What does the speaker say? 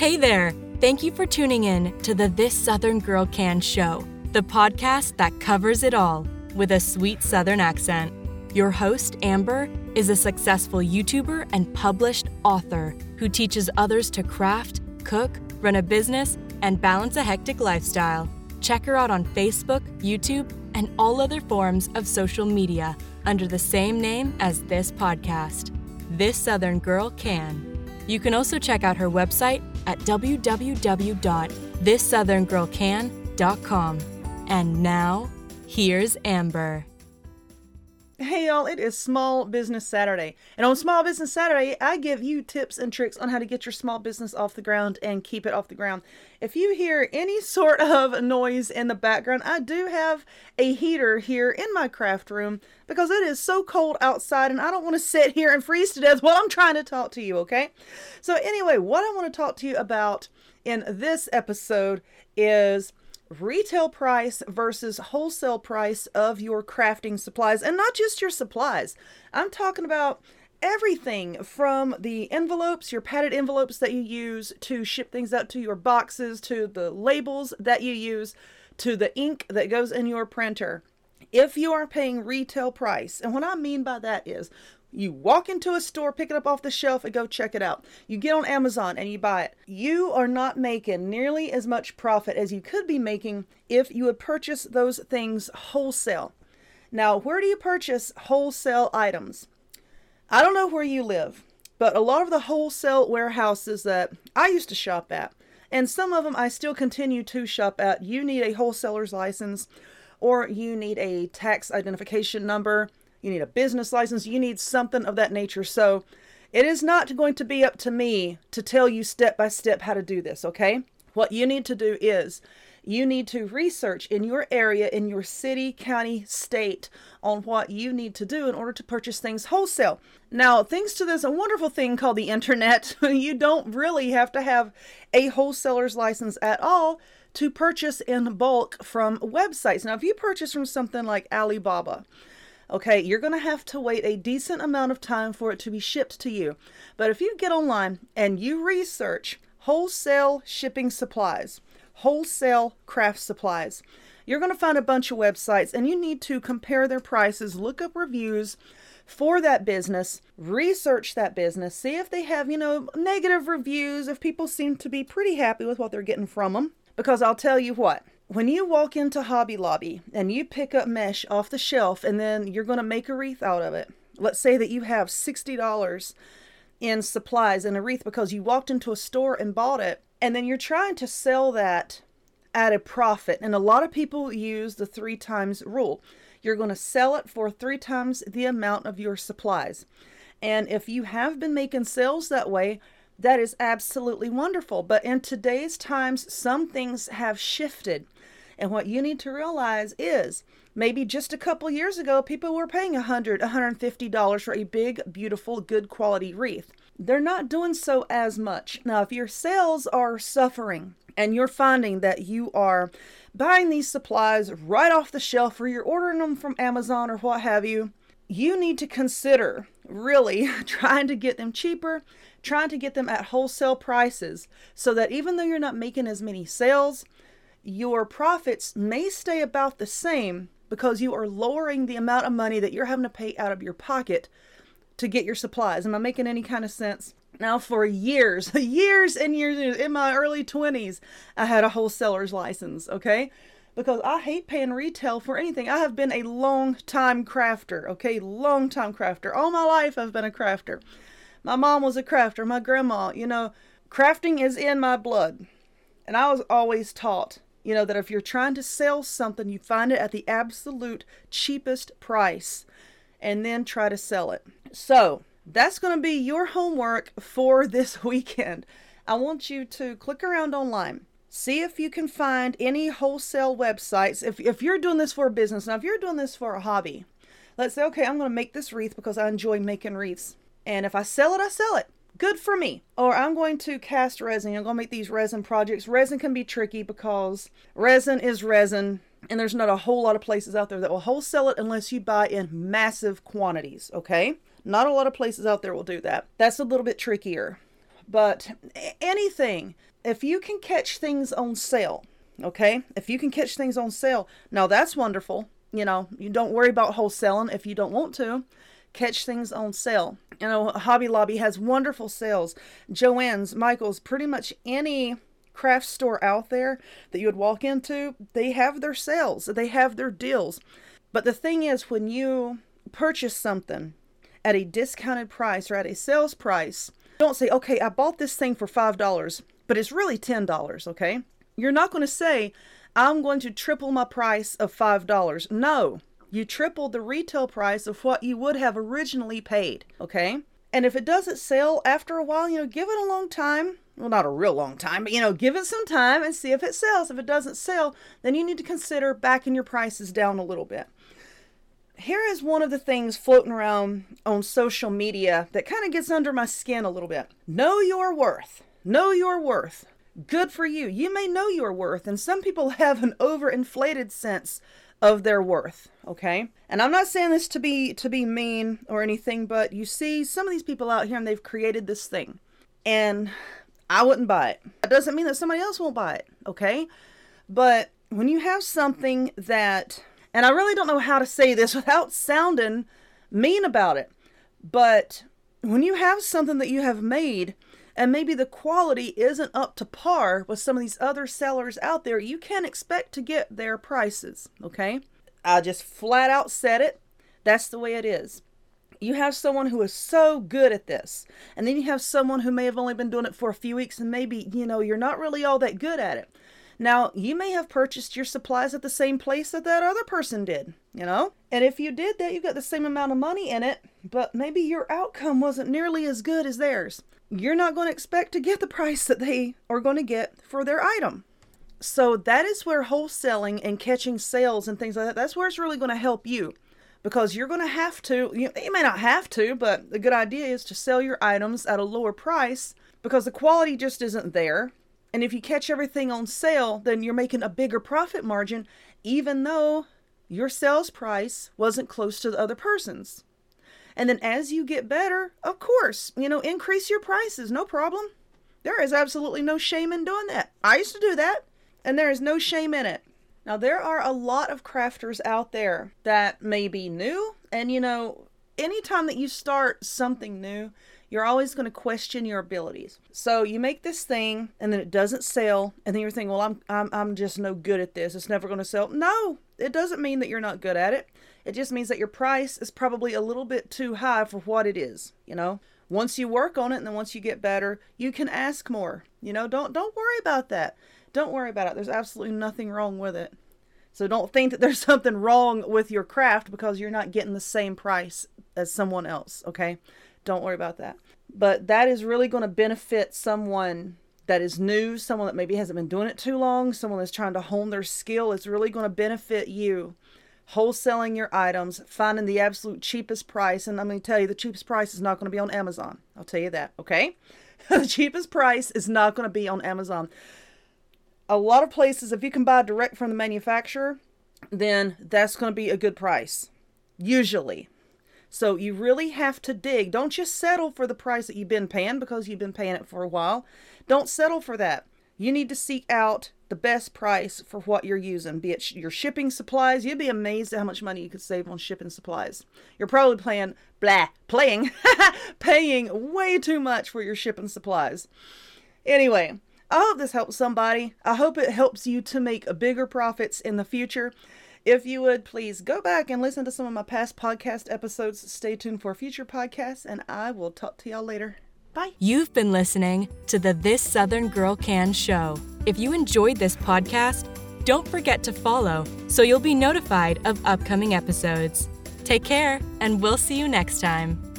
Hey there! Thank you for tuning in to the This Southern Girl Can show, the podcast that covers it all with a sweet Southern accent. Your host, Amber, is a successful YouTuber and published author who teaches others to craft, cook, run a business, and balance a hectic lifestyle. Check her out on Facebook, YouTube, and all other forms of social media under the same name as this podcast. This Southern Girl Can. You can also check out her website at www.thissoutherngirlcan.com. And now, here's Amber. Hey y'all, it is Small Business Saturday. And on Small Business Saturday, I give you tips and tricks on how to get your small business off the ground and keep it off the ground. If you hear any sort of noise in the background, I do have a heater here in my craft room because it is so cold outside and I don't want to sit here and freeze to death while I'm trying to talk to you, okay? So, anyway, what I want to talk to you about in this episode is retail price versus wholesale price of your crafting supplies and not just your supplies. I'm talking about everything from the envelopes, your padded envelopes that you use to ship things out to your boxes, to the labels that you use, to the ink that goes in your printer. If you are paying retail price, and what I mean by that is you walk into a store, pick it up off the shelf, and go check it out. You get on Amazon and you buy it. You are not making nearly as much profit as you could be making if you would purchase those things wholesale. Now, where do you purchase wholesale items? I don't know where you live, but a lot of the wholesale warehouses that I used to shop at, and some of them I still continue to shop at, you need a wholesaler's license or you need a tax identification number you need a business license, you need something of that nature. So it is not going to be up to me to tell you step by step how to do this, okay? What you need to do is you need to research in your area, in your city, county, state, on what you need to do in order to purchase things wholesale. Now, thanks to this wonderful thing called the internet, you don't really have to have a wholesaler's license at all to purchase in bulk from websites. Now, if you purchase from something like Alibaba, Okay, you're going to have to wait a decent amount of time for it to be shipped to you. But if you get online and you research wholesale shipping supplies, wholesale craft supplies, you're going to find a bunch of websites and you need to compare their prices, look up reviews for that business, research that business, see if they have, you know, negative reviews, if people seem to be pretty happy with what they're getting from them. Because I'll tell you what, when you walk into Hobby Lobby and you pick up mesh off the shelf and then you're going to make a wreath out of it, let's say that you have $60 in supplies in a wreath because you walked into a store and bought it, and then you're trying to sell that at a profit. And a lot of people use the three times rule. You're going to sell it for three times the amount of your supplies. And if you have been making sales that way, that is absolutely wonderful. But in today's times, some things have shifted. And what you need to realize is maybe just a couple years ago, people were paying $100, $150 for a big, beautiful, good quality wreath. They're not doing so as much. Now, if your sales are suffering and you're finding that you are buying these supplies right off the shelf or you're ordering them from Amazon or what have you, you need to consider really trying to get them cheaper, trying to get them at wholesale prices so that even though you're not making as many sales, your profits may stay about the same because you are lowering the amount of money that you're having to pay out of your pocket to get your supplies. Am I making any kind of sense? Now, for years, years and years, in my early 20s, I had a wholesaler's license, okay? Because I hate paying retail for anything. I have been a long time crafter, okay? Long time crafter. All my life, I've been a crafter. My mom was a crafter, my grandma, you know, crafting is in my blood. And I was always taught you know, that if you're trying to sell something, you find it at the absolute cheapest price and then try to sell it. So that's going to be your homework for this weekend. I want you to click around online. See if you can find any wholesale websites. If, if you're doing this for a business, now if you're doing this for a hobby, let's say, okay, I'm going to make this wreath because I enjoy making wreaths. And if I sell it, I sell it good for me. Or I'm going to cast resin. I'm going to make these resin projects. Resin can be tricky because resin is resin, and there's not a whole lot of places out there that will wholesale it unless you buy in massive quantities, okay? Not a lot of places out there will do that. That's a little bit trickier. But anything if you can catch things on sale, okay? If you can catch things on sale, now that's wonderful. You know, you don't worry about wholesaling if you don't want to. Catch things on sale. You know, Hobby Lobby has wonderful sales. Joann's, Michael's, pretty much any craft store out there that you would walk into, they have their sales, they have their deals. But the thing is, when you purchase something at a discounted price or at a sales price, don't say, okay, I bought this thing for $5, but it's really $10, okay? You're not going to say, I'm going to triple my price of $5. No, you tripled the retail price of what you would have originally paid, okay? And if it doesn't sell after a while, you know, give it a long time. Well, not a real long time, but you know, give it some time and see if it sells. If it doesn't sell, then you need to consider backing your prices down a little bit. Here is one of the things floating around on social media that kind of gets under my skin a little bit. Know your worth. Know your worth. Good for you. You may know your worth, and some people have an overinflated sense of their worth okay? And i'm not saying this to be to be mean or anything but you see some of these people out here and they've created this thing and i wouldn't buy it. That doesn't mean that somebody else won't buy it okay? But when you have something that and i really don't know how to say this without sounding mean about it but when you have something that you have made and maybe the quality isn't up to par with some of these other sellers out there, you can expect to get their prices, okay? I just flat out said it. That's the way it is. You have someone who is so good at this, and then you have someone who may have only been doing it for a few weeks, and maybe, you know, you're not really all that good at it. Now, you may have purchased your supplies at the same place that that other person did, you know? And if you did that, you got the same amount of money in it, but maybe your outcome wasn't nearly as good as theirs you're not going to expect to get the price that they are going to get for their item. So that is where wholesaling and catching sales and things like that, that's where it's really going to help you because you're going to have to, you, you may not have to, but the good idea is to sell your items at a lower price because the quality just isn't there. And if you catch everything on sale, then you're making a bigger profit margin, even though your sales price wasn't close to the other person's. And then as you get better, of course, you know, increase your prices, no problem. There is absolutely no shame in doing that. I used to do that, and there is no shame in it. Now, there are a lot of crafters out there that may be new, and you know, anytime that you start something new, you're always going to question your abilities. So you make this thing and then it doesn't sell, and then you're thinking, well, I'm, I'm, I'm just no good at this. It's never going to sell. No, it doesn't mean that you're not good at it. It just means that your price is probably a little bit too high for what it is, you know? Once you work on it and then once you get better, you can ask more. You know, don't don't worry about that. Don't worry about it. There's absolutely nothing wrong with it. So don't think that there's something wrong with your craft because you're not getting the same price as someone else, okay? Don't worry about that. But that is really going to benefit someone that is new, someone that maybe hasn't been doing it too long, someone that's trying to hone their skill. It's really going to benefit you wholesaling your items, finding the absolute cheapest price. And I'm going to tell you, the cheapest price is not going to be on Amazon. I'll tell you that, okay? the cheapest price is not going to be on Amazon. A lot of places, if you can buy direct from the manufacturer, then that's going to be a good price, usually. So you really have to dig. Don't just settle for the price that you've been paying because you've been paying it for a while. Don't settle for that. You need to seek out the best price for what you're using, be it your shipping supplies. You'd be amazed at how much money you could save on shipping supplies. You're probably playing blah playing paying way too much for your shipping supplies. Anyway, I hope this helps somebody. I hope it helps you to make bigger profits in the future. If you would please go back and listen to some of my past podcast episodes. Stay tuned for future podcasts, and I will talk to y'all later. Bye. You've been listening to the This Southern Girl Can show. If you enjoyed this podcast, don't forget to follow so you'll be notified of upcoming episodes. Take care, and we'll see you next time.